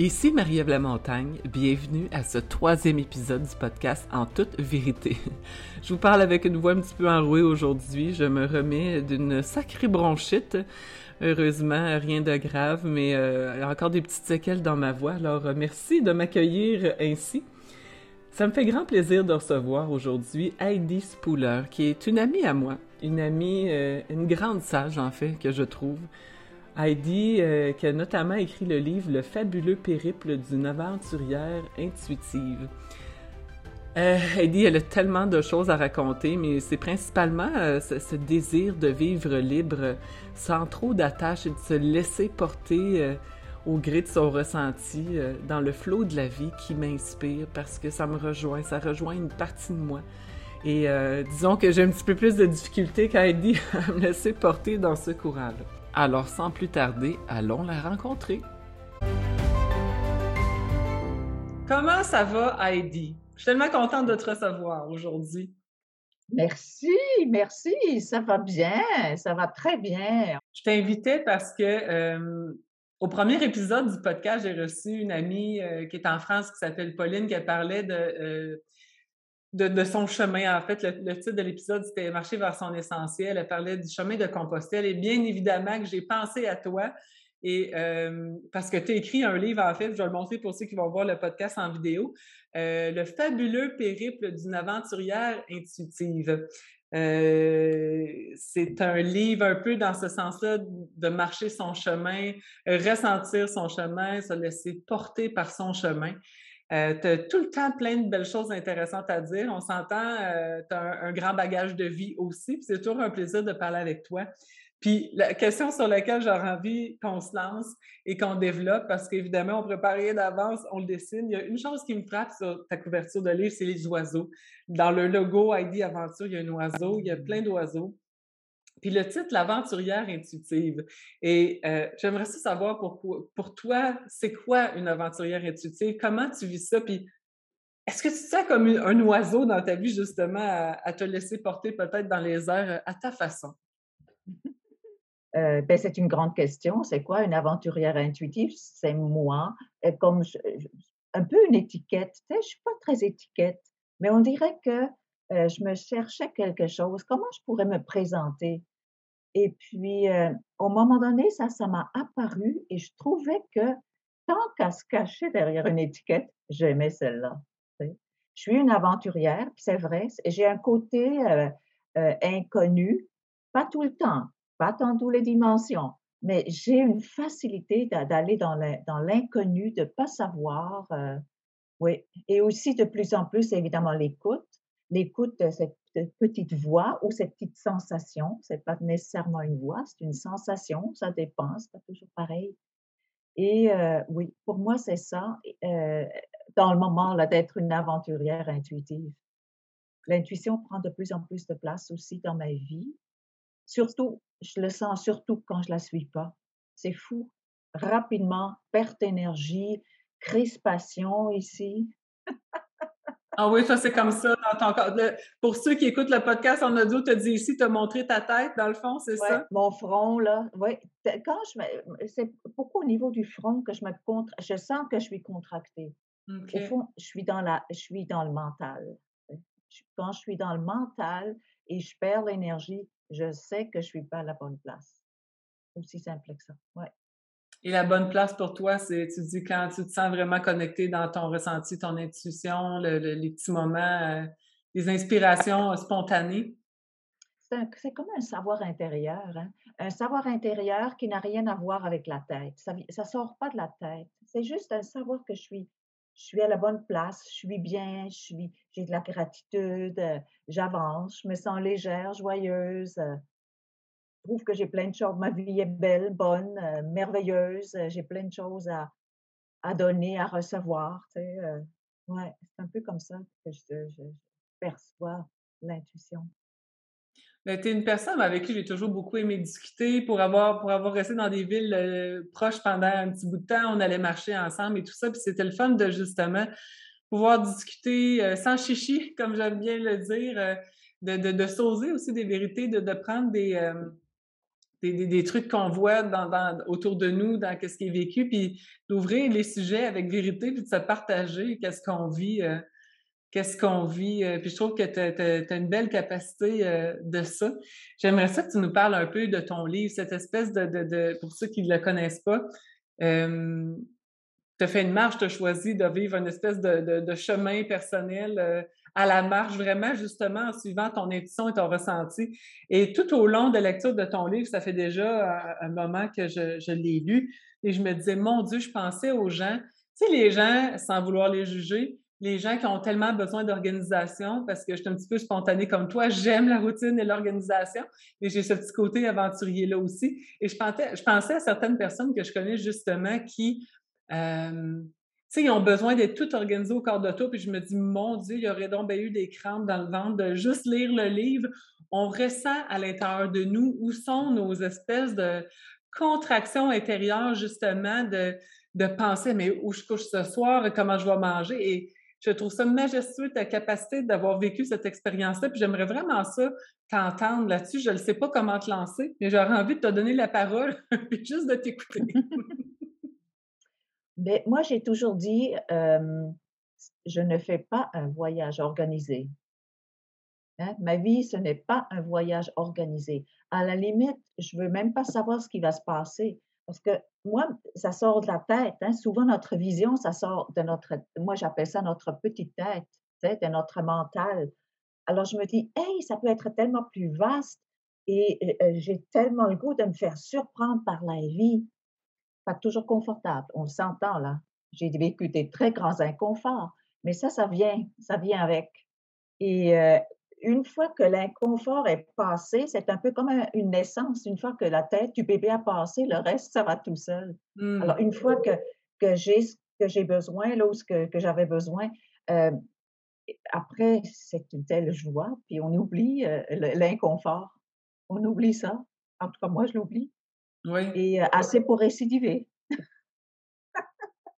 Ici Marie-Ève Montagne, bienvenue à ce troisième épisode du podcast En toute vérité. Je vous parle avec une voix un petit peu enrouée aujourd'hui, je me remets d'une sacrée bronchite. Heureusement, rien de grave, mais euh, encore des petites séquelles dans ma voix, alors euh, merci de m'accueillir ainsi. Ça me fait grand plaisir de recevoir aujourd'hui Heidi Spooler, qui est une amie à moi, une amie, euh, une grande sage en fait, que je trouve. Heidi, euh, qui a notamment écrit le livre Le fabuleux périple d'une aventurière intuitive. Euh, Heidi, elle a tellement de choses à raconter, mais c'est principalement euh, ce, désir de vivre libre, sans trop d'attaches et de se laisser porter au gré de son ressenti dans le flot de la vie qui m'inspire parce que ça me rejoint, ça rejoint une partie de moi. Et disons que j'ai un petit peu plus de difficulté qu'Heidi à me laisser porter dans ce courant-là. Alors sans plus tarder, allons la rencontrer. Comment ça va, Heidi? Je suis tellement contente de te recevoir aujourd'hui. Merci, merci, ça va bien, ça va très bien. Je t'invitais parce que euh, au premier épisode du podcast, j'ai reçu une amie euh, qui est en France qui s'appelle Pauline qui parlait de, euh, de, son chemin. En fait, le, le titre de l'épisode, c'était Marcher vers son essentiel. Elle parlait du chemin de Compostelle et bien évidemment que j'ai pensé à toi. Et euh, parce que tu as écrit un livre, en fait, je vais le montrer pour ceux qui vont voir le podcast en vidéo, euh, Le fabuleux périple d'une aventurière intuitive. Euh, c'est un livre un peu dans ce sens-là de marcher son chemin, ressentir son chemin, se laisser porter par son chemin. Euh, tu as tout le temps plein de belles choses intéressantes à dire. On s'entend, euh, tu as un, grand bagage de vie aussi. C'est toujours un plaisir de parler avec toi. Puis la question sur laquelle j'aurais envie qu'on se lance et qu'on développe, parce qu'évidemment, on prépare rien d'avance, on le dessine. Il y a une chose qui me frappe sur ta couverture de livre, c'est les oiseaux. Dans le logo ID Aventure, il y a un oiseau, il y a plein d'oiseaux. Puis le titre, l'aventurière intuitive. Et euh, j'aimerais savoir pour, pour toi, c'est quoi une aventurière intuitive? Comment tu vis ça? Puis est-ce que tu te sens comme un oiseau dans ta vie, justement, à, te laisser porter peut-être dans les airs à ta façon? Euh, ben, c'est une grande question. C'est quoi une aventurière intuitive? C'est moi, comme je, un peu une étiquette. Je suis pas très étiquette, mais on dirait que euh, je me cherchais quelque chose. Comment je pourrais me présenter? Et puis, euh, au moment donné, ça, ça m'a apparu et je trouvais que tant qu'à se cacher derrière une étiquette, j'aimais celle-là. Je suis une aventurière, c'est vrai, j'ai un côté euh, inconnu, pas tout le temps, pas dans toutes les dimensions, mais j'ai une facilité d'aller dans l'inconnu, de ne pas savoir. Euh, oui, et aussi de plus en plus, évidemment, l'écoute. L'écoute de cette petite voix ou cette petite sensation. C'est pas nécessairement une voix, c'est une sensation, ça dépend, c'est pas toujours pareil. Et euh, oui, pour moi, c'est ça, euh, dans le moment d'être une aventurière intuitive. L'intuition prend de plus en plus de place aussi dans ma vie. Surtout, je le sens surtout quand je la suis pas. C'est fou. Rapidement, perte d'énergie, crispation ici. Ah oui, ça c'est comme ça dans ton. Pour ceux qui écoutent le podcast en audio, tu as dit ici, tu as montré ta tête dans le fond, c'est ouais, ça? Mon front, là. Oui. Quand je me. C'est beaucoup au niveau du front que je me contre... Je sens que je suis contractée. Okay. Au fond, je suis dans la. Je suis dans le mental. Quand je suis dans le mental et je perds l'énergie, je sais que je suis pas à la bonne place. Aussi simple que ça. Ouais. Et la bonne place pour toi, c'est, tu dis, quand tu te sens vraiment connecté dans ton ressenti, ton intuition, le, le, les petits moments, euh, les inspirations spontanées? C'est comme un savoir intérieur, hein? un savoir intérieur qui n'a rien à voir avec la tête. Ça ne sort pas de la tête. C'est juste un savoir que je suis je suis à la bonne place, je suis bien, j'ai de la gratitude, euh, j'avance, je me sens légère, joyeuse. Euh, je trouve que j'ai plein de choses. Ma vie est belle, bonne, euh, merveilleuse. j'ai plein de choses à, à donner, à recevoir. Ouais, c'est un peu comme ça que je, perçois l'intuition. Tu es une personne avec qui j'ai toujours beaucoup aimé discuter pour avoir, pour avoir resté dans des villes euh, proches pendant un petit bout de temps. On allait marcher ensemble et tout ça. Puis c'était le fun de justement pouvoir discuter euh, sans chichi, comme j'aime bien le dire, euh, de, de, s'oser aussi des vérités, de prendre des, des, trucs qu'on voit autour de nous, dans ce qui est vécu, puis d'ouvrir les sujets avec vérité, puis de se partager qu'est-ce qu'on vit, euh, qu'est-ce qu'on vit. Euh, puis je trouve que tu as, une belle capacité euh, de ça. J'aimerais ça que tu nous parles un peu de ton livre, cette espèce de, pour ceux qui ne le connaissent pas, tu as fait une marche, tu as choisi de vivre une espèce de, chemin personnel à la marche, vraiment, justement, en suivant ton intuition et ton ressenti. Et tout au long de la lecture de ton livre, ça fait déjà euh, un moment que je, l'ai lu, et je me disais, mon Dieu, je pensais aux gens, tu sais, les gens, sans vouloir les juger, les gens qui ont tellement besoin d'organisation, parce que je suis un petit peu spontanée comme toi, j'aime la routine et l'organisation, et j'ai ce petit côté aventurier-là aussi. Et je pensais, je pensais à certaines personnes que je connais justement qui euh, sais, ils ont besoin d'être tout organisés au corps d'auto. Puis je me dis, mon Dieu, il y aurait donc eu des crampes dans le ventre de juste lire le livre. On ressent à l'intérieur de nous où sont nos espèces de contractions intérieures, justement, de, de penser, mais où je couche ce soir et comment je vais manger? Et je trouve ça majestueux, ta capacité d'avoir vécu cette expérience-là. Puis j'aimerais vraiment ça t'entendre là-dessus. Je ne sais pas comment te lancer, mais j'aurais envie de te donner la parole puis juste de t'écouter. Mais moi, j'ai toujours dit, je ne fais pas un voyage organisé. Hein? Ma vie, ce n'est pas un voyage organisé. À la limite, je veux même pas savoir ce qui va se passer. Parce que moi, ça sort de la tête. Hein. Souvent, notre vision, ça sort de notre, moi, j'appelle ça notre petite tête, de notre mental. Alors, je me dis, hey, ça peut être tellement plus vaste et j'ai tellement le goût de me faire surprendre par la vie pas toujours confortable. On s'entend là. J'ai vécu des très grands inconforts, mais ça, ça vient, ça vient avec. Et euh, une fois que l'inconfort est passé, c'est un peu comme une naissance. Une fois que la tête du bébé a passé, le reste, ça va tout seul. Alors, une fois que, que j'ai ce que j'ai besoin, là, ce que, que j'avais besoin, euh, après, c'est une telle joie, puis on oublie euh, l'inconfort. On oublie ça. En tout cas, moi, je l'oublie. Oui. Et assez pour récidiver.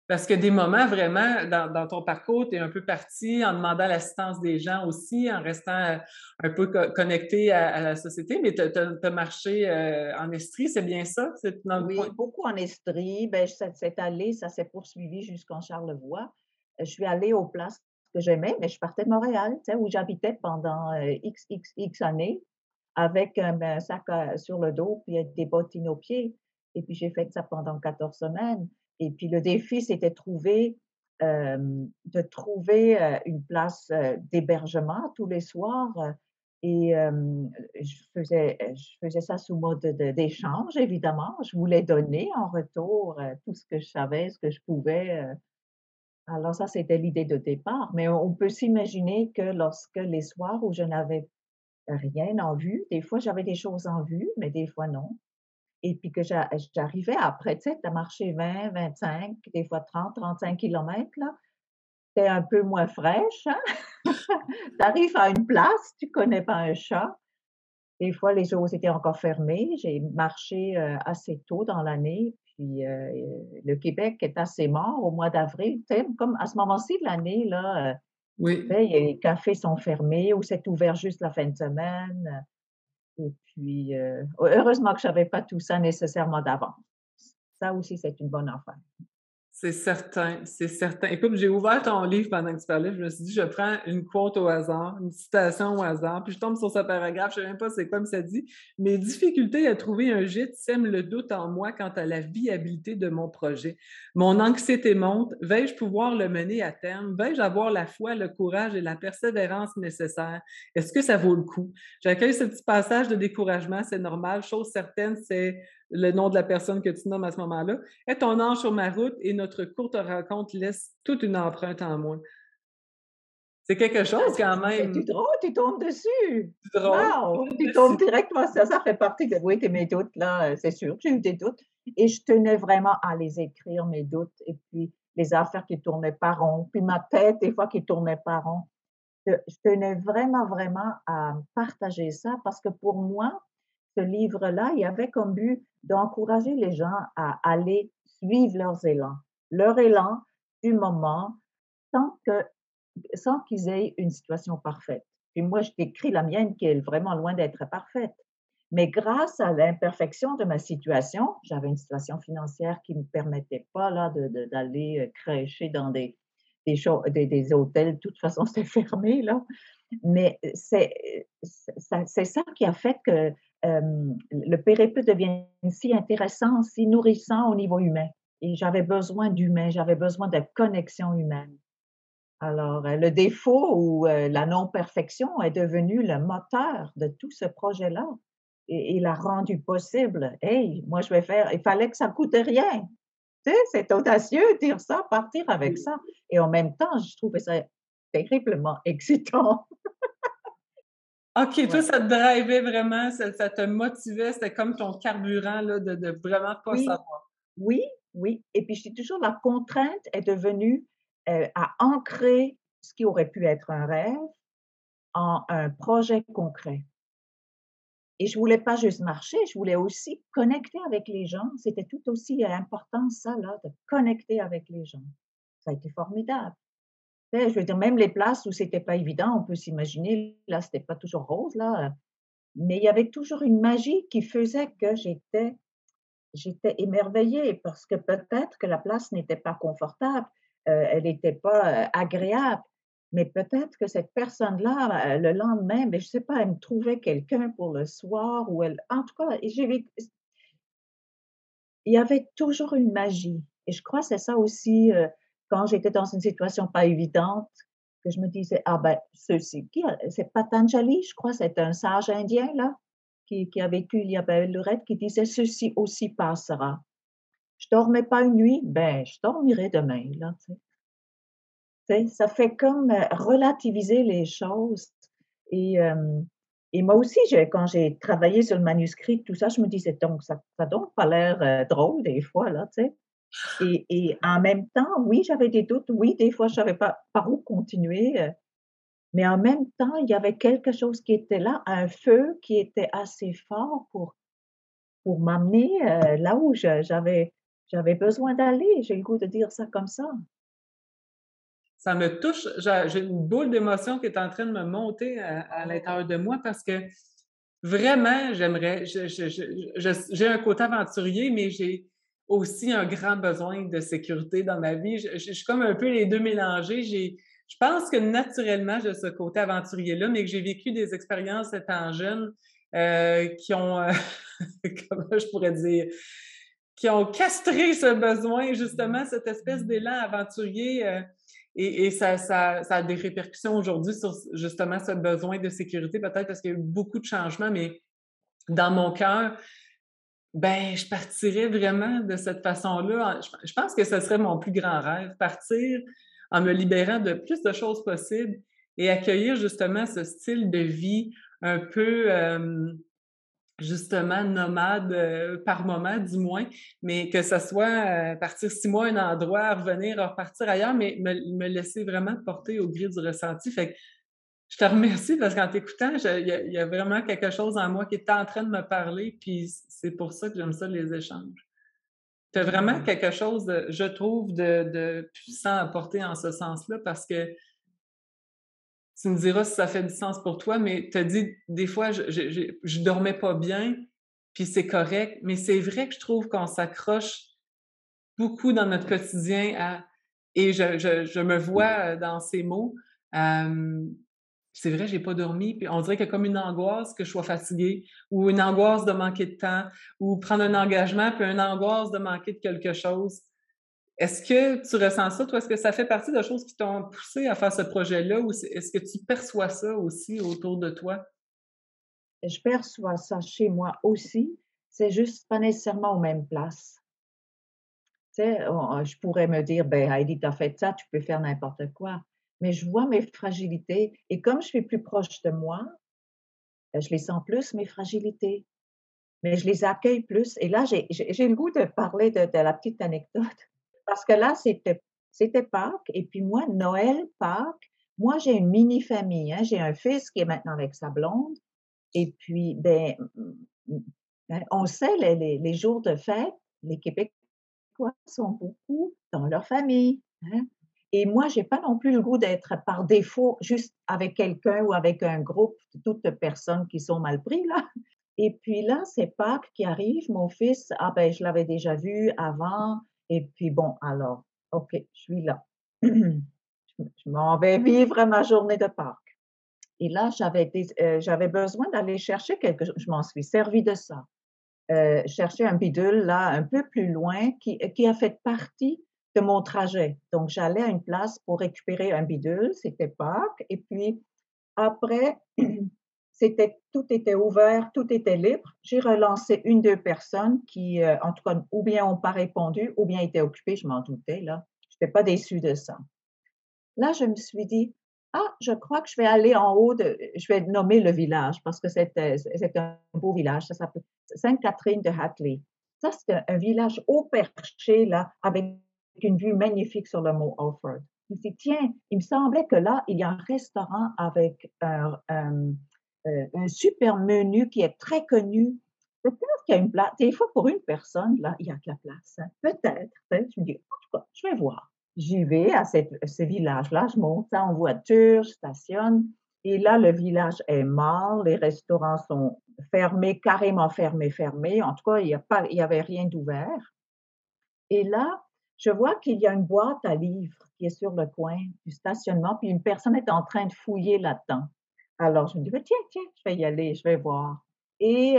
Parce que des moments vraiment dans, ton parcours, tu es un peu parti en demandant l'assistance des gens aussi, en restant un peu connecté à, la société, mais tu as, marché en Estrie, c'est bien ça? oui, beaucoup en Estrie. Ben, cette allée, ça s'est poursuivi jusqu'en Charlevoix. Je suis allée aux places que j'aimais, mais je partais de Montréal, où j'habitais pendant x, x, x années avec un, sac sur le dos, puis des bottines aux pieds. Et puis j'ai fait ça pendant 14 semaines. Et puis le défi, c'était trouver, de trouver une place d'hébergement tous les soirs. Et je, faisais, je faisais ça sous mode d'échange, évidemment. Je voulais donner en retour tout ce que je savais, ce que je pouvais. Alors ça, c'était l'idée de départ. Mais on peut s'imaginer que lorsque les soirs où je n'avais rien en vue. Des fois, j'avais des choses en vue, mais des fois, non. Et puis que j'arrivais après, tu sais, à marcher 20, 25, des fois 30, 35 kilomètres, là. T'es un peu moins fraîche, hein? tu arrives à une place, tu connais pas un chat. Des fois, les choses étaient encore fermées. J'ai marché assez tôt dans l'année, puis le Québec est assez mort au mois d'avril. Comme à ce moment-ci de l'année, là, oui. les cafés sont fermés ou c'est ouvert juste la fin de semaine. Et puis, heureusement que je savais pas tout ça nécessairement d'avance. Ça aussi, c'est une bonne affaire. C'est certain, c'est certain. Écoute, j'ai ouvert ton livre pendant que tu parlais, je me suis dit, je prends une quote au hasard, une citation au hasard, puis je tombe sur ce paragraphe, je ne sais même pas c'est quoi, ça dit Mes difficultés à trouver un gîte sèment le doute en moi quant à la viabilité de mon projet. Mon anxiété monte. Vais-je pouvoir le mener à terme? Vais-je avoir la foi, le courage et la persévérance nécessaires? Est-ce que ça vaut le coup? J'accueille ce petit passage de découragement, c'est normal. Chose certaine, c'est le nom de la personne que tu nommes à ce moment-là. Est ton ange sur ma route et notre courte rencontre laisse toute une empreinte en moi. C'est quelque chose quand même. C'est drôle, tu tombes dessus. Wow, tu tombes directement. Ça, ça fait partie de oui, mes doutes, là, euh, c'est sûr. J'ai eu des doutes. Et je tenais vraiment à les écrire, mes doutes, et puis les affaires qui tournaient pas rond, puis ma tête, des fois, qui tournait pas rond. Je tenais vraiment, vraiment à partager ça parce que pour moi, ce livre-là, il avait comme but d'encourager les gens à aller suivre leurs élans, leur élan du moment, sans que, sans qu'ils aient une situation parfaite. Puis moi, je décris la mienne qui est vraiment loin d'être parfaite. Mais grâce à l'imperfection de ma situation, j'avais une situation financière qui ne me permettait pas là d'aller de, crècher dans des, des, des, des, hôtels. De toute façon, c'était fermé là. Mais c'est ça qui a fait que le périple devient si intéressant, si nourrissant au niveau humain. Et j'avais besoin d'humain, j'avais besoin de connexion humaine. Alors, le défaut ou la non-perfection est devenu le moteur de tout ce projet-là et, l'a rendu possible. Hey, moi, je vais faire, il fallait que ça coûte rien. Tu sais, c'est audacieux de dire ça, partir avec ça. Et en même temps, je trouvais ça terriblement excitant. OK, toi, ça te drivait vraiment, ça, te motivait, c'était comme ton carburant là, de, de vraiment pas savoir. Oui, oui. Et puis, je dis toujours, la contrainte est devenue euh, à ancrer ce qui aurait pu être un rêve en un projet concret. Et je voulais pas juste marcher, je voulais aussi connecter avec les gens. C'était tout aussi important, ça, là, de connecter avec les gens. Ça a été formidable. Je veux dire, même les places où c'était pas évident, on peut s'imaginer, là, c'était pas toujours rose, là. Mais il y avait toujours une magie qui faisait que j'étais, j'étais émerveillée parce que peut-être que la place n'était pas confortable, euh, elle n'était pas euh, agréable, mais peut-être que cette personne-là, euh, le lendemain, mais ben, je sais pas, elle me trouvait quelqu'un pour le soir ou elle, en tout cas, il y avait toujours une magie. Et je crois que c'est ça aussi, quand j'étais dans une situation pas évidente, que je me disais, ah ben, ceci, c'est Patanjali, je crois, c'est un sage indien, là, qui, qui a vécu il y a belle lurette, qui disait, ceci aussi passera. Je dormais pas une nuit, ben, je dormirai demain, là, tu sais. Ça fait comme euh, relativiser les choses. Et, et moi aussi, quand j'ai travaillé sur le manuscrit, tout ça, je me disais, donc, ça n'a donc pas l'air euh, drôle des fois, là, tu sais. Et, en même temps, oui, j'avais des doutes. Oui, des fois, je ne savais pas par où continuer. Euh, mais en même temps, il y avait quelque chose qui était là, un feu qui était assez fort pour, pour m'amener euh, là où j'avais, j'avais besoin d'aller. J'ai le goût de dire ça comme ça. Ça me touche. J'ai une boule d'émotion qui est en train de me monter à, l'intérieur de moi parce que vraiment, j'aimerais. J'ai un côté aventurier, mais j'ai aussi un grand besoin de sécurité dans ma vie. Je, suis comme un peu les deux mélangés. je pense que naturellement, j'ai ce côté aventurier-là, mais que j'ai vécu des expériences étant jeune euh, qui ont, euh, comment je pourrais dire, qui ont castré ce besoin, justement, cette espèce d'élan aventurier. Euh, et, ça, a des répercussions aujourd'hui sur justement ce besoin de sécurité, peut-être parce qu'il y a eu beaucoup de changements, mais dans mon cœur, ben, je partirais vraiment de cette façon-là. Je pense que ce serait mon plus grand rêve, partir en me libérant de plus de choses possibles et accueillir justement ce style de vie un peu justement nomade euh, par moment, du moins, mais que ce soit euh, partir six mois à un endroit, revenir, repartir ailleurs, mais me, laisser vraiment porter au gré du ressenti. Je te remercie parce qu'en t'écoutant, il y, a vraiment quelque chose en moi qui est en train de me parler, puis c'est pour ça que j'aime ça, les échanges. Tu as vraiment mmh. quelque chose, je trouve, de, puissant à porter en ce sens-là parce que tu me diras si ça fait du sens pour toi, mais tu as dit, des fois, je, je, dormais pas bien, puis c'est correct, mais c'est vrai que je trouve qu'on s'accroche beaucoup dans notre quotidien à, et je, me vois dans ces mots, c'est vrai, j'ai pas dormi, puis on dirait qu'il y a comme une angoisse que je sois fatiguée, ou une angoisse de manquer de temps, ou prendre un engagement, puis une angoisse de manquer de quelque chose. Est-ce que tu ressens ça, toi? Est-ce que ça fait partie de choses qui t'ont poussé à faire ce projet-là, ou est-ce que tu perçois ça aussi autour de toi? Je perçois ça chez moi aussi. C'est juste pas nécessairement aux mêmes places. Tu sais, je pourrais me dire, ben Heidi, as fait ça, tu peux faire n'importe quoi mais je vois mes fragilités et comme je suis plus proche de moi, ben, je les sens plus, mes fragilités. Mais je les accueille plus. Et là, j'ai le goût de parler de, la petite anecdote. Parce que là, c'était Pâques. Et puis moi, Noël, Pâques, moi, j'ai une mini-famille. Hein. J'ai un fils qui est maintenant avec sa blonde. Et puis, ben, ben on sait, les, les, jours de fête, les Québécois sont beaucoup dans leur famille. Hein. Et moi, j'ai pas non plus le goût d'être par défaut juste avec quelqu'un ou avec un groupe de toutes personnes qui sont mal pris là. Et puis là, c'est Pâques qui arrive. Mon fils, ah ben, je l'avais déjà vu avant. Et puis bon, alors, OK, je suis là. je m'en vais vivre ma journée de Pâques. Et là, j'avais euh, j'avais besoin d'aller chercher quelque chose. Je m'en suis servi de ça. Euh, chercher un bidule là un peu plus loin qui, qui a fait partie de mon trajet. Donc, j'allais à une place pour récupérer un bidule, c'était Pâques. Et puis, après, tout était ouvert, tout était libre. J'ai relancé une, deux personnes qui, euh, en tout cas, ou bien n'ont pas répondu, ou bien étaient occupées, je m'en doutais, là. Je n'étais pas déçue de ça. Là, je me suis dit, ah, je crois que je vais aller en haut de, je vais nommer le village parce que c'est un beau village, ça s'appelle Sainte-Catherine de Hatley. Ça, c'est un, village haut perché, là, avec une vue magnifique sur le mont Offord. Je me dit, tiens, il me semblait que là, il y a un restaurant avec un, euh, un super menu qui est très connu. Peut-être qu'il y a une place. Des fois, pour une personne, là, il y a de la place. Hein. Peut-être. Je me dis, en tout cas, je vais voir. J'y vais à ce village-là, je monte en voiture, je stationne. Et là, le village est mort, les restaurants sont fermés, carrément fermés, fermés. En tout cas, il n'y avait rien d'ouvert. Et là, je vois qu'il y a une boîte à livres qui est sur le coin du stationnement, puis une personne est en train de fouiller là-dedans. Alors, je me dis, «Ben, tiens, tiens, je vais y aller, je vais voir. Et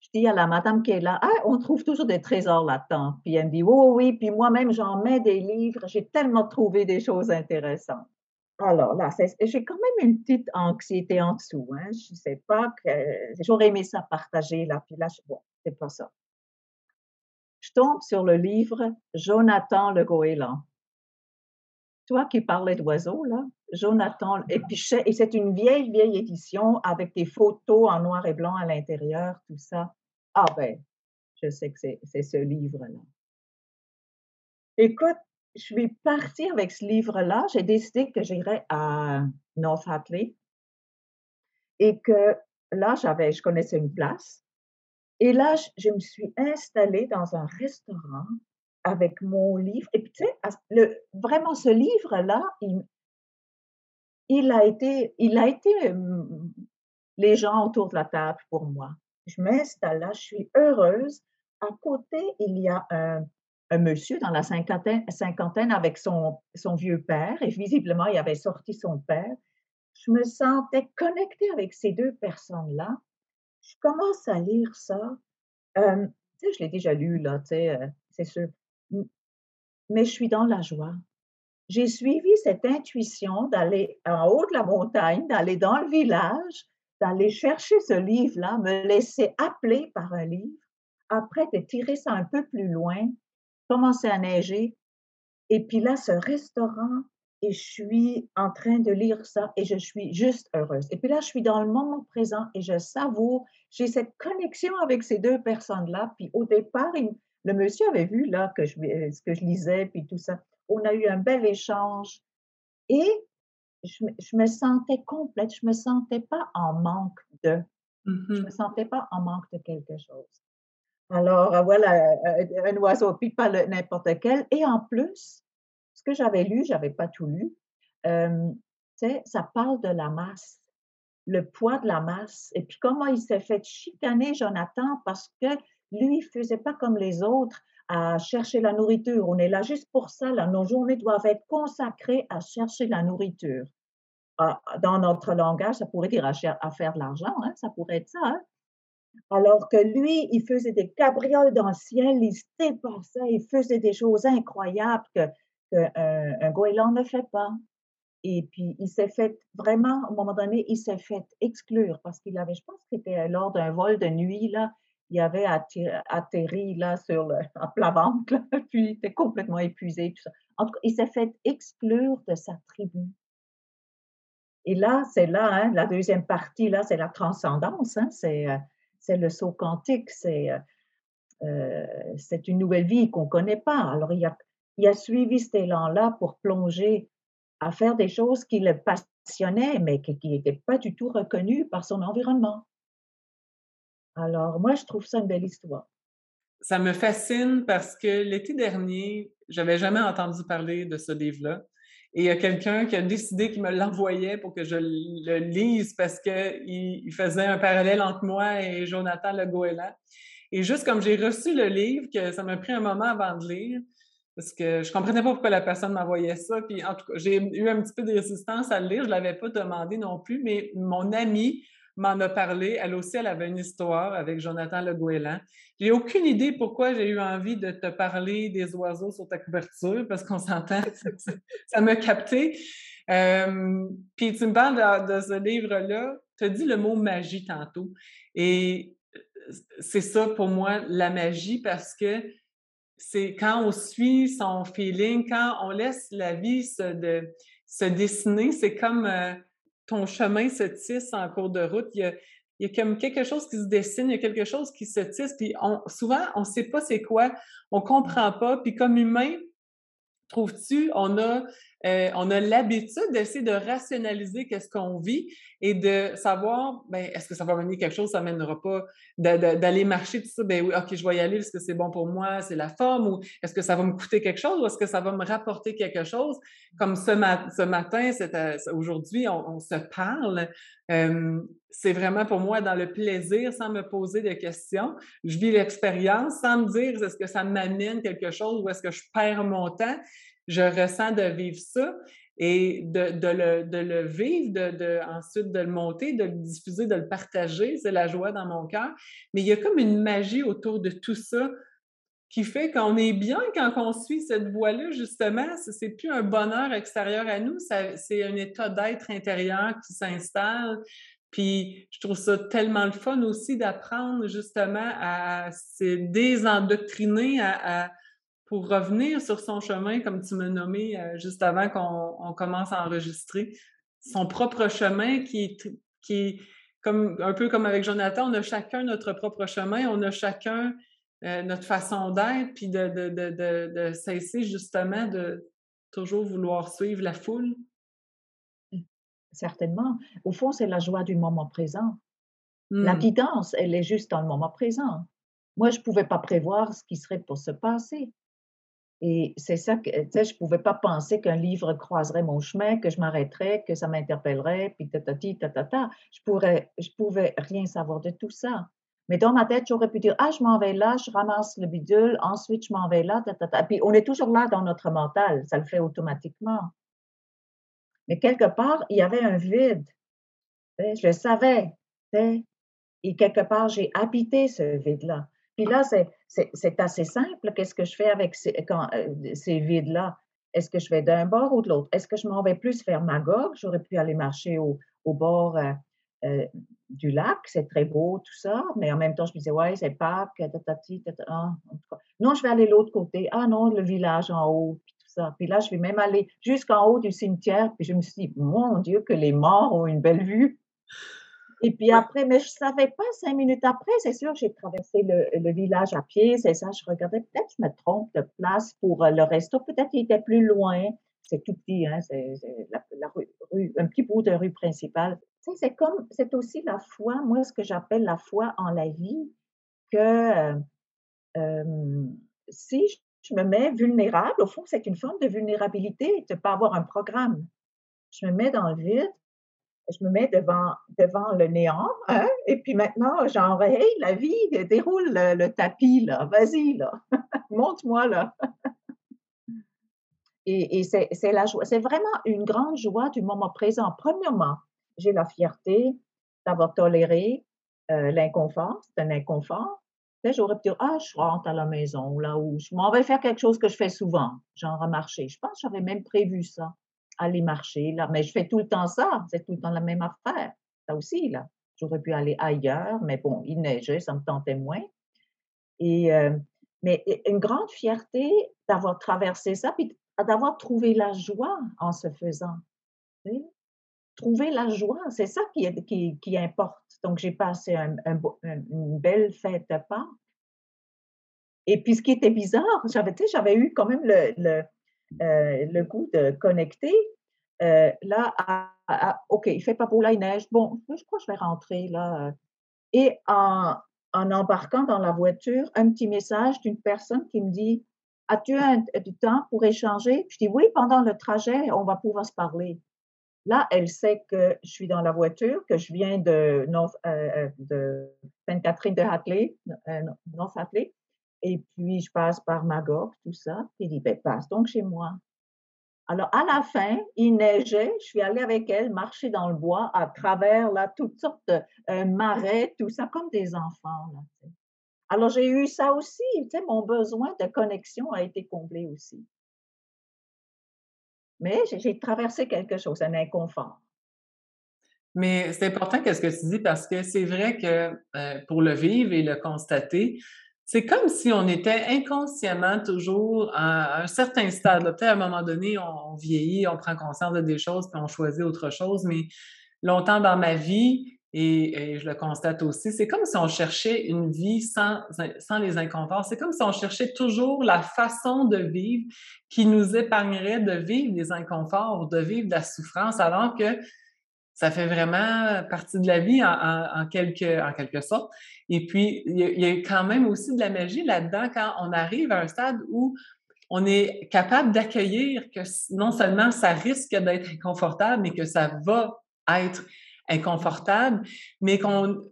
je dis à la madame qui est là, ah, on trouve toujours des trésors là-dedans. Puis elle me dit, oui, oui, puis moi-même, j'en mets des livres, j'ai tellement trouvé des choses intéressantes. Alors là, j'ai quand même une petite anxiété en dessous. Hein. Je ne sais pas que j'aurais aimé ça partager là, puis là, bon, c'est pas ça. Je tombe sur le livre Jonathan le Goéland toi qui parlais d'oiseaux, là, Jonathan Épichet, et c'est une vieille, vieille édition avec des photos en noir et blanc à l'intérieur, tout ça. Ah ben, je sais que c'est ce livre-là. Écoute, je suis partie avec ce livre-là. J'ai décidé que j'irais à North Hatley et que là, j'avais, je connaissais une place. Et là, je me suis installée dans un restaurant avec mon livre. Et puis, tu sais, vraiment, ce livre-là, il, a été, il a été les gens autour de la table pour moi. Je m'installe là, je suis heureuse. À côté, il y a un, monsieur dans la cinquantaine, cinquantaine avec son, son vieux père, et visiblement, il avait sorti son père. Je me sentais connectée avec ces deux personnes-là. Je commence à lire ça. Tu sais, je l'ai déjà lu, là, tu sais, c'est sûr mais je suis dans la joie. J'ai suivi cette intuition d'aller en haut de la montagne, d'aller dans le village, d'aller chercher ce livre-là, me laisser appeler par un livre, après de tirer ça un peu plus loin, commencer à neiger, et puis là, ce restaurant, et je suis en train de lire ça et je suis juste heureuse. Et puis là, je suis dans le moment présent et je savoure, j'ai cette connexion avec ces deux personnes-là. Puis au départ, le monsieur avait vu là que je, euh, ce que je lisais, puis tout ça. On a eu un bel échange et je, me sentais complète, je me sentais pas en manque de, je me mmh sentais pas en manque de quelque chose. Alors euh, voilà, euh, un oiseau, puis pas n'importe quel. Et en plus, que j'avais lu, j'avais pas tout lu. Euh, ça parle de la masse, le poids de la masse, et puis comment il s'est fait chicaner Jonathan parce que lui, il faisait pas comme les autres à chercher la nourriture. On est là juste pour ça. Nos journées doivent être consacrées à chercher la nourriture. Ah, dans notre langage, ça pourrait dire à, faire de l'argent, hein, ça pourrait être ça. Hein. Alors que lui, il faisait des cabrioles dans le ciel, il se dépassait, il faisait des choses incroyables que, que un goéland ne fait pas. Et puis, il s'est fait vraiment, à un moment donné, il s'est fait exclure parce qu'il avait, je pense que c'était lors d'un vol de nuit, là, il avait atterri là sur le, à plat ventre, puis il était complètement épuisé. Tout ça. En tout cas, il s'est fait exclure de sa tribu. Et là, c'est là, hein, la deuxième partie, là, c'est la transcendance, hein, c'est, euh, c'est le saut quantique, c'est, euh, euh, c'est une nouvelle vie qu'on ne connaît pas. Alors, il a, il a suivi cet élan-là pour plonger à faire des choses qui le passionnaient, mais qui n'étaient pas du tout reconnues par son environnement. Alors, moi, je trouve ça une belle histoire. Ça me fascine parce que l'été dernier, j'avais jamais entendu parler de ce livre-là. Et il y a quelqu'un qui a décidé qu'il me l'envoyait pour que je le lise parce qu'il il faisait un parallèle entre moi et Jonathan Le Goéland. Et juste comme j'ai reçu le livre, que ça m'a pris un moment avant de lire, parce que je comprenais pas pourquoi la personne m'envoyait ça. Puis en tout cas, j'ai eu un petit peu de résistance à le lire. Je l'avais pas demandé non plus, mais mon amie m'en a parlé. Elle aussi, elle avait une histoire avec Jonathan Le Goéland. J'ai aucune idée pourquoi j'ai eu envie de te parler des oiseaux sur ta couverture, parce qu'on s'entend, ça m'a capté. Euh, puis tu me parles de, de ce livre-là, tu as dit le mot magie tantôt. Et c'est ça pour moi, la magie, parce que c'est quand on suit son feeling, quand on laisse la vie se, se dessiner, c'est comme euh, ton chemin se tisse en cours de route. Il y, a, il y a comme quelque chose qui se dessine, il y a quelque chose qui se tisse, puis on, souvent, on ne sait pas c'est quoi, on ne comprend pas, puis comme humain, trouves-tu, on a euh, on a l'habitude d'essayer de rationaliser qu'est-ce qu'on vit et de savoir, ben, est-ce que ça va mener quelque chose, ça ne mènera pas d'aller marcher, tout ça, ben oui, OK, je vais y aller parce que c'est bon pour moi, c'est la forme, ou est-ce que ça va me coûter quelque chose, ou est-ce que ça va me rapporter quelque chose? Comme ce, ce matin, aujourd'hui, on, se parle. Euh, c'est vraiment pour moi dans le plaisir, sans me poser de questions. Je vis l'expérience sans me dire est-ce que ça m'amène quelque chose ou est-ce que je perds mon temps? Je ressens de vivre ça et de, le, vivre, de, ensuite de le monter, de le diffuser, de le partager, c'est la joie dans mon cœur. Mais il y a comme une magie autour de tout ça qui fait qu'on est bien quand on suit cette voie-là, justement. C'est plus un bonheur extérieur à nous, c'est un état d'être intérieur qui s'installe. Puis je trouve ça tellement le fun aussi d'apprendre justement à se désendoctriner, à pour revenir sur son chemin, comme tu m'as nommé euh, juste avant qu'on commence à enregistrer, son propre chemin qui est, qui comme, un peu comme avec Jonathan, on a chacun notre propre chemin, on a chacun euh, notre façon d'être, puis de, de, cesser justement de toujours vouloir suivre la foule. Certainement. Au fond, c'est la joie du moment présent. La mmh. guidance, elle est juste dans le moment présent. Moi, je ne pouvais pas prévoir ce qui serait pour se passer. Et c'est ça que, tu sais, je ne pouvais pas penser qu'un livre croiserait mon chemin, que je m'arrêterais, que ça m'interpellerait, puis tatati, tatata. Je pourrais, je pouvais rien savoir de tout ça. Mais dans ma tête, j'aurais pu dire, ah, je m'en vais là, je ramasse le bidule, ensuite je m'en vais là, tatata. Puis on est toujours là dans notre mental, ça le fait automatiquement. Mais quelque part, il y avait un vide. Je le savais. Et quelque part, j'ai habité ce vide-là. Puis là, c'est assez simple. Qu'est-ce que je fais avec ces, euh, ces vides-là? Est-ce que je vais d'un bord ou de l'autre? Est-ce que je m'en vais plus vers Magog? J'aurais pu aller marcher au, bord euh, euh, du lac, c'est très beau, tout ça, mais en même temps, je me disais, ouais, c'est Pâques, ah, Non, je vais aller l'autre côté. Ah non, le village en haut, puis tout ça. Puis là, je vais même aller jusqu'en haut du cimetière, puis je me suis dit, mon Dieu, que les morts ont une belle vue. Et puis après, mais je ne savais pas, cinq minutes après, c'est sûr, j'ai traversé le, village à pied, c'est ça, je regardais, peut-être je me trompe de place pour euh, le resto, peut-être il était plus loin, c'est tout petit, hein, c'est la, rue, un petit bout de rue principale. Tu sais, c'est comme, c'est aussi la foi, moi, ce que j'appelle la foi en la vie, que euh, si je me mets vulnérable, au fond, c'est une forme de vulnérabilité de ne pas avoir un programme. Je me mets dans le vide, je me mets devant, le néant, hein, et puis maintenant, genre, hey, la vie, déroule le, tapis, là, vas-y, là, monte-moi, là. et, et c'est la joie, c'est vraiment une grande joie du moment présent. Premièrement, j'ai la fierté d'avoir toléré euh, l'inconfort, c'est un inconfort. J'aurais pu dire, ah, je rentre à la maison, là où je m'en vais faire quelque chose que je fais souvent, genre marcher. Je pense que j'avais même prévu ça aller marcher, là. Mais je fais tout le temps ça. C'est tout le temps la même affaire. Ça aussi, là. J'aurais pu aller ailleurs, mais bon, il neigeait, ça me tentait moins. Et, euh, mais une grande fierté d'avoir traversé ça, puis d'avoir trouvé la joie en se faisant. Trouver la joie, c'est ça qui, qui, importe. Donc, j'ai passé un, une belle fête de Pâques. Et puis, ce qui était bizarre, j'avais, j'avais eu quand même le, euh, le goût de connecter. Euh, là, OK, il fait pas beau, là, il neige. Bon, je crois que je vais rentrer là. Et en, embarquant dans la voiture, un petit message d'une personne qui me dit as-tu du temps pour échanger? Je dis, oui, pendant le trajet, on va pouvoir se parler. Là, elle sait que je suis dans la voiture, que je viens de, euh, Sainte-Catherine de Hatley, euh, North Hatley, et puis je passe par Magog, tout ça. Il dit, ben, passe donc chez moi. Alors, à la fin, il neigeait. Je suis allée avec elle marcher dans le bois à travers là, toutes sortes de euh, marais, tout ça, comme des enfants. Là, Alors, j'ai eu ça aussi. Mon besoin de connexion a été comblé aussi. Mais j'ai traversé quelque chose, un inconfort. Mais c'est important qu'est-ce que tu dis parce que c'est vrai que euh, pour le vivre et le constater, c'est comme si on était inconsciemment toujours à un certain stade. Peut-être à un moment donné, on, vieillit, on prend conscience de des choses, puis on choisit autre chose. Mais longtemps dans ma vie, et, je le constate aussi, c'est comme si on cherchait une vie sans, sans les inconforts. C'est comme si on cherchait toujours la façon de vivre qui nous épargnerait de vivre des inconforts, de vivre de la souffrance, alors que ça fait vraiment partie de la vie en, quelque, en quelque sorte. Et puis, il y, a, quand même aussi de la magie là-dedans quand on arrive à un stade où on est capable d'accueillir que non seulement ça risque d'être inconfortable, mais que ça va être inconfortable, mais qu'on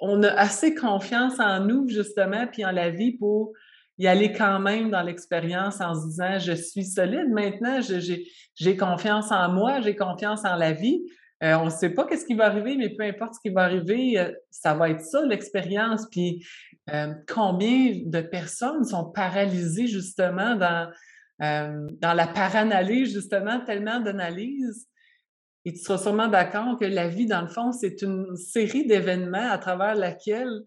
on a assez confiance en nous, justement, puis en la vie pour y aller quand même dans l'expérience en se disant, je suis solide maintenant, j'ai confiance en moi, j'ai confiance en la vie. Euh, on ne sait pas qu'est-ce qui va arriver, mais peu importe ce qui va arriver, euh, ça va être ça l'expérience. Puis euh, combien de personnes sont paralysées justement dans, dans la paranalyse, justement, tellement d'analyses. Et tu seras sûrement d'accord que la vie, dans le fond, c'est une série d'événements à travers laquelle,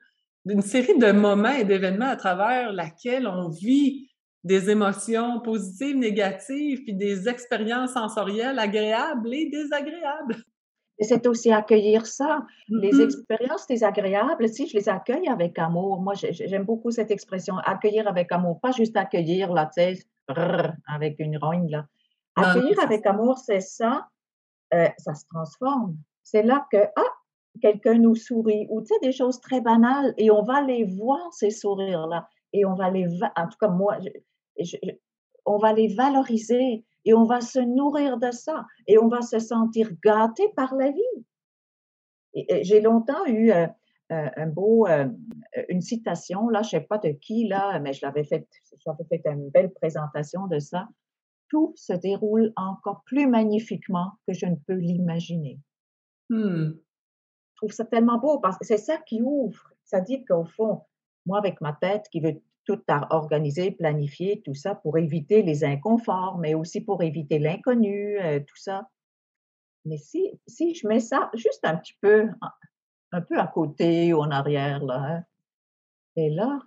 une série de moments et d'événements à travers laquelle on vit des émotions positives, négatives, puis des expériences sensorielles agréables et désagréables. C'est aussi accueillir ça. Les mm-hmm. expériences désagréables, si je les accueille avec amour, moi j'aime beaucoup cette expression, accueillir avec amour, pas juste accueillir, là, tu avec une rogne, là. Accueillir avec amour, c'est ça, euh, ça se transforme. C'est là que, ah, quelqu'un nous sourit, ou tu sais, des choses très banales, et on va les voir, ces sourires-là, et on va les, en tout cas, moi, on va les valoriser, et on va se nourrir de ça, et on va se sentir gâté par la vie. J'ai longtemps eu euh, euh, un beau, une citation, là, je ne sais pas de qui, là, mais je l'avais fait, j'avais fait une belle présentation de ça tout se déroule encore plus magnifiquement que je ne peux l'imaginer. Mmh. Je trouve ça tellement beau parce que c'est ça qui ouvre. Ça dit qu'au fond, moi, avec ma tête qui veut tout organiser, planifier, tout ça pour éviter les inconforts, mais aussi pour éviter l'inconnu, euh, tout ça. Mais si, si je mets ça juste un petit peu, un peu à côté ou en arrière, là, hein, et là,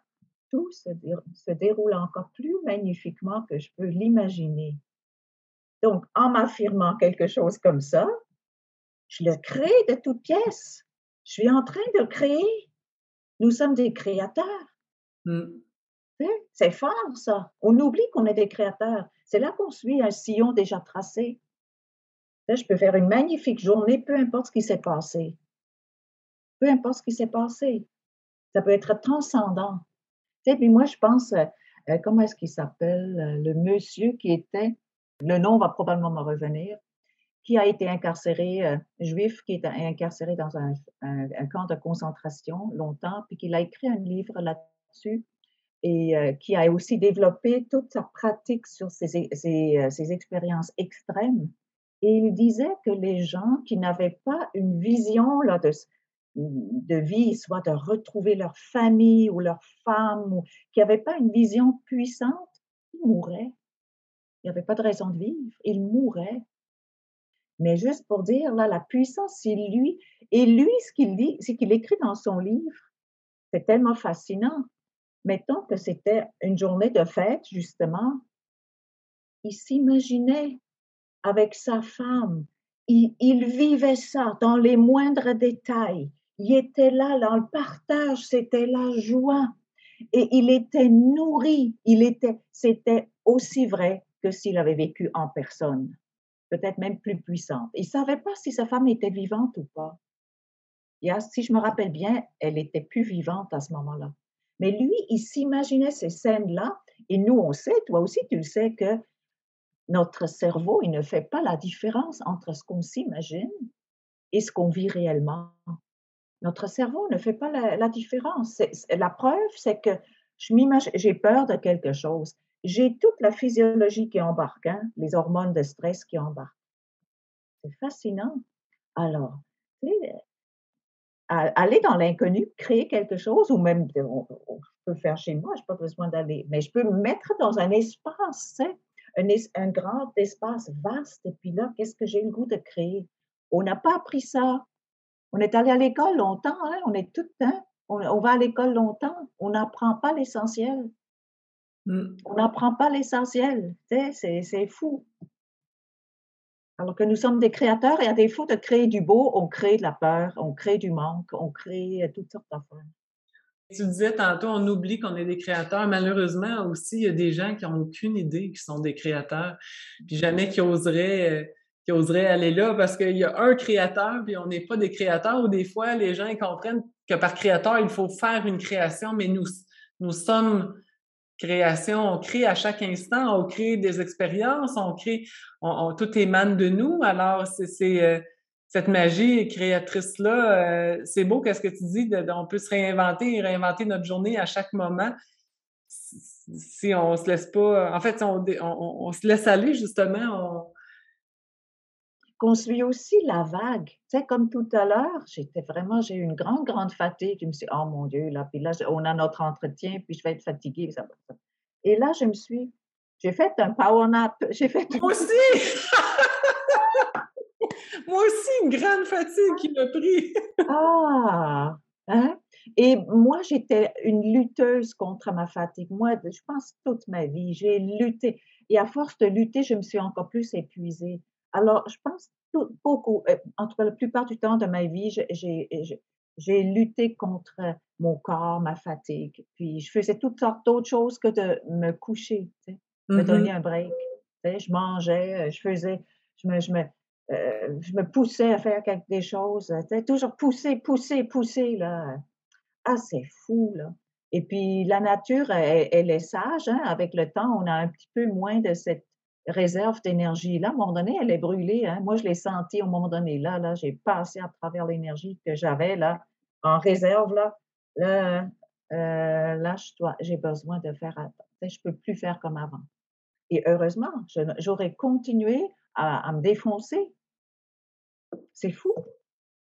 tout se, déroule encore plus magnifiquement que je peux l'imaginer. Donc, en m'affirmant quelque chose comme ça, je le crée de toutes pièces. Je suis en train de le créer. Nous sommes des créateurs. Mmh. Hein? C'est fort, ça. On oublie qu'on est des créateurs. C'est là qu'on suit un sillon déjà tracé. je peux faire une magnifique journée, peu importe ce qui s'est passé. Peu importe ce qui s'est passé. Ça peut être transcendant puis moi, je pense, euh, euh, comment est-ce qu'il s'appelle, euh, le monsieur qui était, le nom va probablement me revenir, qui a été incarcéré, juif, qui est incarcéré dans un, camp de concentration longtemps, puis qu'il a écrit un livre là-dessus et qui a aussi développé toute sa pratique sur ces, ces expériences extrêmes. Et il disait que les gens qui n'avaient pas une vision là, de, de vie, soit de retrouver leur famille ou leur femme, ou qui n'avaient pas une vision puissante, ils mouraient. Il n'y avait pas de raison de vivre, ils mouraient. Mais juste pour dire, là, la puissance, c'est lui. Et lui, ce qu'il dit, c'est qu'il écrit dans son livre, c'est tellement fascinant. Mettons que c'était une journée de fête, justement. Il s'imaginait avec sa femme. Il, vivait ça dans les moindres détails il était là dans le partage, c'était la joie. Et il était nourri, il était, c'était aussi vrai que s'il avait vécu en personne, peut-être même plus puissante. Il savait pas si sa femme était vivante ou pas. si je me rappelle bien, elle était plus vivante à ce moment-là. Mais lui, il s'imaginait ces scènes-là Et nous, on sait, toi aussi, tu le sais, que notre cerveau, il ne fait pas la différence entre ce qu'on s'imagine et ce qu'on vit réellement. Notre cerveau ne fait pas la, différence. la preuve, c'est que je m'imagine, j'ai peur de quelque chose. J'ai toute la physiologie qui embarque, hein, les hormones de stress qui embarquent. C'est fascinant. Alors, aller dans l'inconnu, créer quelque chose, ou même, on, peut faire chez moi, je n'ai pas besoin d'aller, mais je peux me mettre dans un espace, un, un grand espace vaste, et puis là, qu'est-ce que j'ai le goût de créer? On n'a pas appris ça. On est allé à l'école longtemps, hein, on est tout, hein, on, on va à l'école longtemps, on n'apprend pas l'essentiel. Mmh. On n'apprend pas l'essentiel, c'est fou. Alors que nous sommes des créateurs et à défaut de créer du beau, on crée de la peur, on crée du manque, on crée euh, toutes sortes d'affaires. Tu disais tantôt, on oublie qu'on est des créateurs. Malheureusement, aussi, il y a des gens qui n'ont aucune idée qu'ils sont des créateurs, puis jamais qui oseraient, euh, qui oseraient aller là parce qu'il y a un créateur, puis on n'est pas des créateurs, ou des fois, les gens comprennent que par créateur, il faut faire une création, mais nous sommes création, on crée à chaque instant, on crée des expériences, on crée, on, tout émane de nous. Alors, c'est euh, cette magie créatrice-là, euh, c'est beau qu'est-ce que tu dis, on peut se réinventer réinventer notre journée à chaque moment si on se laisse pas, en fait, on, on, se laisse aller justement, qu'on suit aussi la vague. Tu sais, comme tout à l'heure, j'étais vraiment, j'ai eu une grande, grande fatigue. Je me suis dit, oh mon Dieu, là, puis là, on a notre entretien, puis je vais être fatiguée. Et là, je me suis, j'ai fait un power nap. J'ai fait. Moi aussi! Moi aussi, une grande fatigue qui m'a pris. ah! Hein? Et moi, j'étais une lutteuse contre ma fatigue. Moi, je pense toute ma vie, j'ai lutté. Et à force de lutter, je me suis encore plus épuisée. Alors, je pense beaucoup, euh, en tout cas, la plupart du temps de ma vie, j'ai lutté contre mon corps, ma fatigue. Puis, je faisais toutes sortes d'autres choses que de me coucher, tu sais, me mmh donner un break. Tu sais, je mangeais, euh, je faisais, je me, je me, euh, je me poussais à faire quelque, des choses, tu sais, toujours pousser, pousser, pousser, là. Ah, c'est fou, là. Et puis, la nature, elle, elle est sage, hein? avec le temps, on a un petit peu moins de cette réserve d'énergie. Là, à un moment donné, elle est brûlée. Hein. Moi, je l'ai senti au moment donné. Là, là, j'ai passé à travers l'énergie que j'avais là en réserve. Là, euh, là j'ai besoin de faire. Je peux plus faire comme avant. Et heureusement, j'aurais continué à, me défoncer. C'est fou.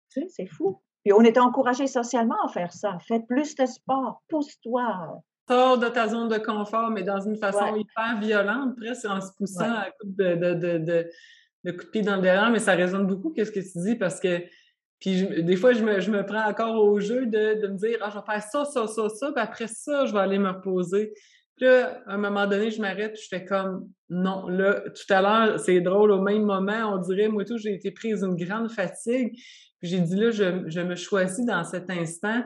C'est fou. Puis on était encouragé socialement à faire ça. Fais plus de sport, pousse-toi, sors de ta zone de confort, mais dans une façon hyper violente, presque en se poussant à coup de, de, de, de, coups de pied dans le derrière, mais ça résonne beaucoup, qu'est-ce que tu dis, parce que puis des fois, je me, je me, prends encore au jeu de, de me dire, ah, je vais faire ça, ça, ça, ça, puis après ça, je vais aller me reposer. Puis là, à un moment donné, je m'arrête, je fais comme, non, là, tout à l'heure, c'est drôle, au même moment, on dirait, moi tout, j'ai été prise d'une grande fatigue. Puis j'ai dit, là, je, je me choisis dans cet instant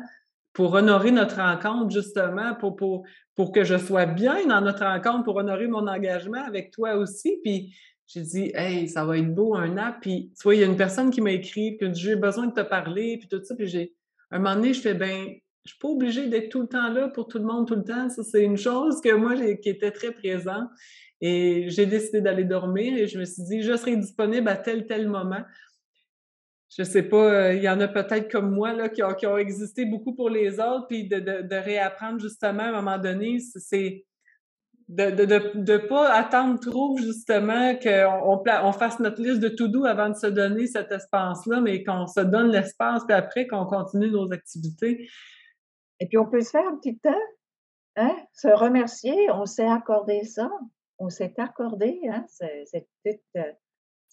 pour honorer notre rencontre, justement, pour, pour, pour que je sois bien dans notre rencontre, pour honorer mon engagement avec toi aussi. Puis j'ai dit, hey, ça va être beau, un app. Puis tu vois, il y a une personne qui m'a écrit, que j'ai besoin de te parler, puis tout ça. Puis j'ai, un moment donné, je fais, ben, je suis pas obligée d'être tout le temps là pour tout le monde tout le temps. Ça, c'est une chose que moi, qui était très présente. Et j'ai décidé d'aller dormir et je me suis dit, je serai disponible à tel, tel moment je sais pas, euh, il y en a peut-être comme moi là, qui, ont, existé beaucoup pour les autres, puis de, réapprendre justement à un moment donné, c'est de ne pas attendre trop justement qu'on on, fasse notre liste de tout doux avant de se donner cet espace-là, mais qu'on se donne l'espace, puis après qu'on continue nos activités. Et puis on peut se faire un petit temps, hein? se remercier, on s'est accordé ça, on s'est accordé hein? cette petite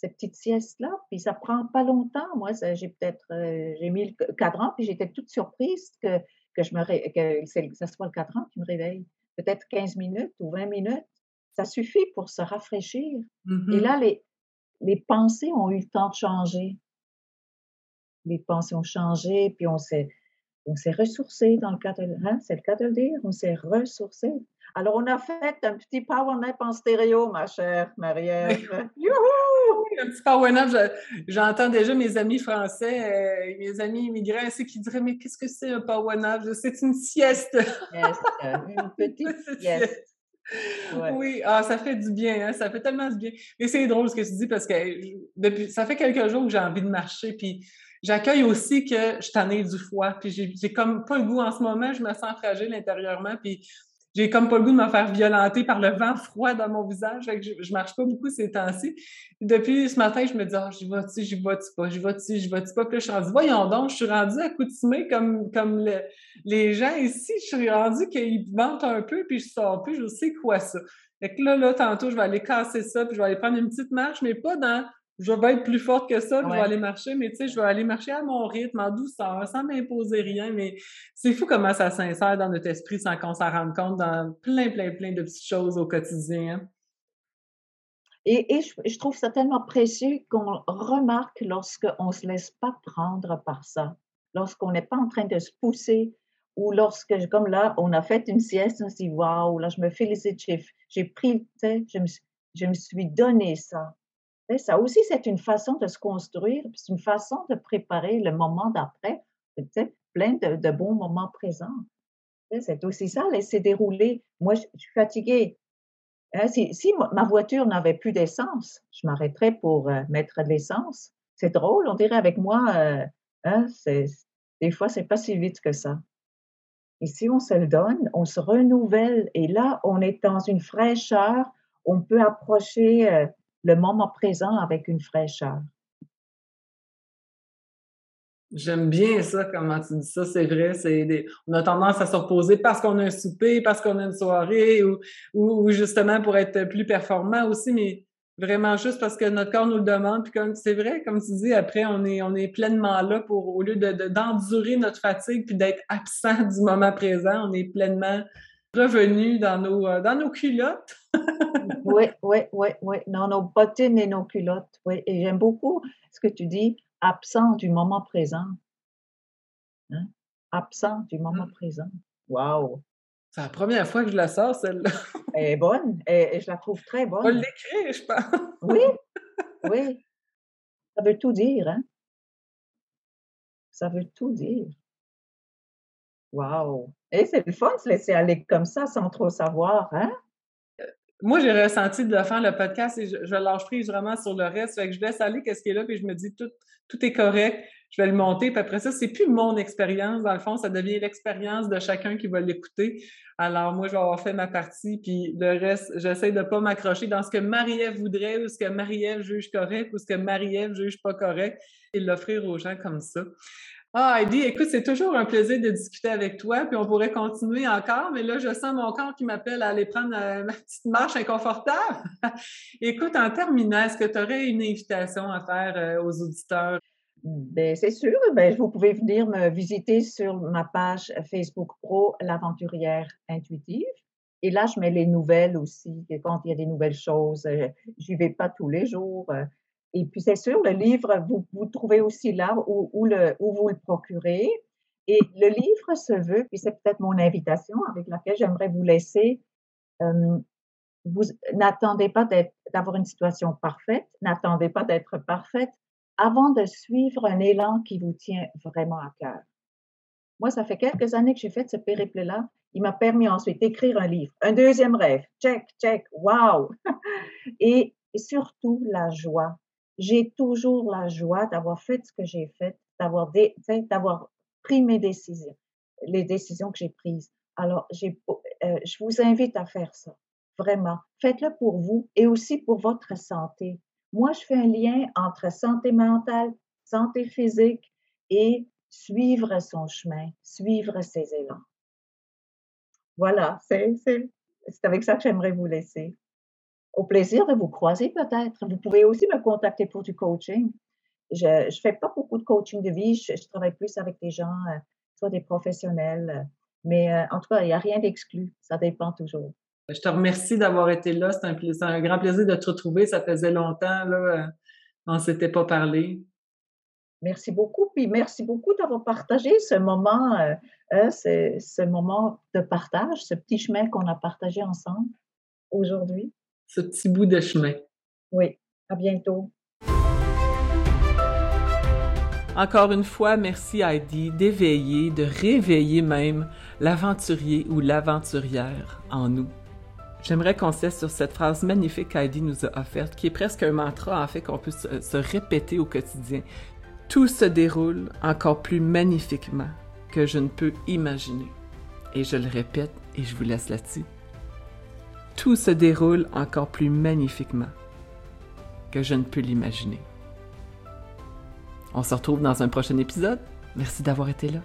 euh, cette petite sieste-là. Puis ça prend pas longtemps. Moi, j'ai peut-être, euh, j'ai mis le cadran, puis j'étais toute surprise que, que, je me que ce soit le cadran qui me réveille. Peut-être 15 minutes ou 20 minutes. Ça suffit pour se rafraîchir. Et mmh là, les, les pensées ont eu le temps de changer. Les pensées ont changé, puis on s'est, on s'est ressourcé dans le cas de, hein, c'est le cas de le dire, on s'est ressourcé. Alors, on a fait un petit power nap en stéréo, ma chère Marie-Ève. Youhou! Un petit power nap. J'entends déjà mes amis français, euh, mes amis immigrants ici qui diraient Mais qu'est-ce que c'est un power nap? C'est une sieste. une petite sieste. Oui, ah, ça fait du bien, hein, ça fait tellement du bien. Et c'est drôle ce que tu dis parce que depuis, ça fait quelques jours que j'ai envie de marcher, puis j'accueille aussi que je t'en ai du foie, puis j'ai comme pas le goût en ce moment, je me sens fragile intérieurement, puis j'ai comme pas le goût de me faire violenter par le vent froid dans mon visage. je, je marche pas beaucoup ces temps-ci. Depuis ce matin, je me dis, ah, j'y vais-tu, j'y vais-tu pas, j'y vais-tu, j'y vais-tu pas? Puis là, je suis rendue, voyons donc, je suis rendue accoutumée comme, comme les gens ici. Je suis rendue qu'ils mentent un peu, puis je sors plus, je sais quoi ça. Fait que là, là, tantôt, je vais aller casser ça, puis je vais aller prendre une petite marche, mais pas dans je vais être plus forte que ça, je vais aller marcher, mais tu sais, je vais aller marcher à mon rythme, en douceur, sans m'imposer rien. Mais c'est fou comment ça s'insère dans notre esprit sans qu'on s'en rende compte dans plein, plein, plein de petites choses au quotidien. Hein. Et, je, trouve ça tellement précieux qu'on remarque lorsqu'on ne se laisse pas prendre par ça, lorsqu'on n'est pas en train de se pousser ou lorsque, comme là, on a fait une sieste, on se dit, waouh, là, je me félicite, j'ai pris, tu sais, je me, je me suis donné ça ça aussi, c'est une façon de se construire, c'est une façon de préparer le moment d'après, plein de, bons moments présents. C'est aussi ça, laisser dérouler. Moi, je, suis fatiguée. Hein, si, ma voiture n'avait plus d'essence, je m'arrêterais pour euh, mettre de l'essence. C'est drôle, on dirait avec moi, euh, hein, des fois, c'est pas si vite que ça. Et si on se le donne, on se renouvelle. Et là, on est dans une fraîcheur. On peut approcher euh, le moment présent avec une fraîcheur. J'aime bien ça, comment tu dis ça, c'est vrai. C'est On a tendance à se reposer parce qu'on a un souper, parce qu'on a une soirée, ou, ou, justement pour être plus performant aussi, mais vraiment juste parce que notre corps nous le demande. Puis comme c'est vrai, comme tu dis, après, on est, pleinement là pour, au lieu de, d'endurer notre fatigue puis d'être absent du moment présent, on est pleinement revenu dans nos, euh, dans nos culottes. oui, oui, oui, oui. Dans nos bottines et nos culottes. Oui. Et j'aime beaucoup ce que tu dis, absent du moment présent. Hein? Absent du moment mmh. présent. Wow! C'est la première fois que je la sors, celle-là. Elle est bonne. Et, je la trouve très bonne. On l'écrire, je pense. oui, oui. Ça veut tout dire, hein? Ça veut tout dire. Wow! Et c'est le fun de se laisser aller comme ça sans trop savoir, hein? moi, j'ai ressenti de le faire le podcast et je, je, lâche prise vraiment sur le reste. Fait je laisse aller qu'est-ce qui est là, puis je me dis tout, tout est correct. Je vais le monter, puis après ça, c'est plus mon expérience. Dans le fond, ça devient l'expérience de chacun qui va l'écouter. Alors, moi, je vais avoir fait ma partie, puis le reste, j'essaie de pas m'accrocher dans ce que Marie-Ève voudrait ou ce que Marie-Ève juge correct ou ce que Marie-Ève juge pas correct et l'offrir aux gens comme ça. Ah, Heidi, écoute, c'est toujours un plaisir de discuter avec toi, puis on pourrait continuer encore, mais là, je sens mon corps qui m'appelle à aller prendre euh, ma petite marche inconfortable. écoute, en terminant, est-ce que tu aurais une invitation à faire euh, aux auditeurs? Bien, c'est sûr. Bien, vous pouvez venir me visiter sur ma page Facebook Pro, l'aventurière intuitive. Et là, je mets les nouvelles aussi. Quand il y a des nouvelles choses, euh, j'y vais pas tous les jours. Et puis, c'est sûr, le livre, vous, vous trouvez aussi là où, le, où vous le procurez. Et le livre se veut, puis c'est peut-être mon invitation avec laquelle j'aimerais vous laisser. Euh, vous n'attendez pas d'avoir une situation parfaite, n'attendez pas d'être parfaite avant de suivre un élan qui vous tient vraiment à cœur. Moi, ça fait quelques années que j'ai fait ce périple-là. Il m'a permis ensuite d'écrire un livre, un deuxième rêve, check, check, wow! et surtout la joie j'ai toujours la joie d'avoir fait ce que j'ai fait, d'avoir d'avoir pris mes décisions, les décisions que j'ai prises. Alors, euh, je vous invite à faire ça, vraiment. Faites-le pour vous et aussi pour votre santé. Moi, je fais un lien entre santé mentale, santé physique et suivre son chemin, suivre ses élans. Voilà, c'est avec ça que j'aimerais vous laisser au plaisir de vous croiser peut-être. Vous pouvez aussi me contacter pour du coaching. Je ne fais pas beaucoup de coaching de vie, je, travaille plus avec des gens, euh, soit des professionnels, euh, mais euh, en tout cas, il n'y a rien d'exclu, ça dépend toujours. Je te remercie d'avoir été là, c'est un, un, grand plaisir de te retrouver, ça faisait longtemps, là, on ne s'était pas parlé. Merci beaucoup, puis merci beaucoup d'avoir partagé ce moment, ce moment de partage, ce petit chemin qu'on a partagé ensemble aujourd'hui ce petit bout de chemin. Oui, à bientôt. Encore une fois, merci Heidi d'éveiller, de réveiller même l'aventurier ou l'aventurière en nous. J'aimerais qu'on se sur cette phrase magnifique qu'Heidi nous a offerte, qui est presque un mantra en fait qu'on peut se, répéter au quotidien. Tout se déroule encore plus magnifiquement que je ne peux imaginer. Et je le répète et je vous laisse là-dessus. Tout se déroule encore plus magnifiquement que je ne peux l'imaginer. On se retrouve dans un prochain épisode. Merci d'avoir été là.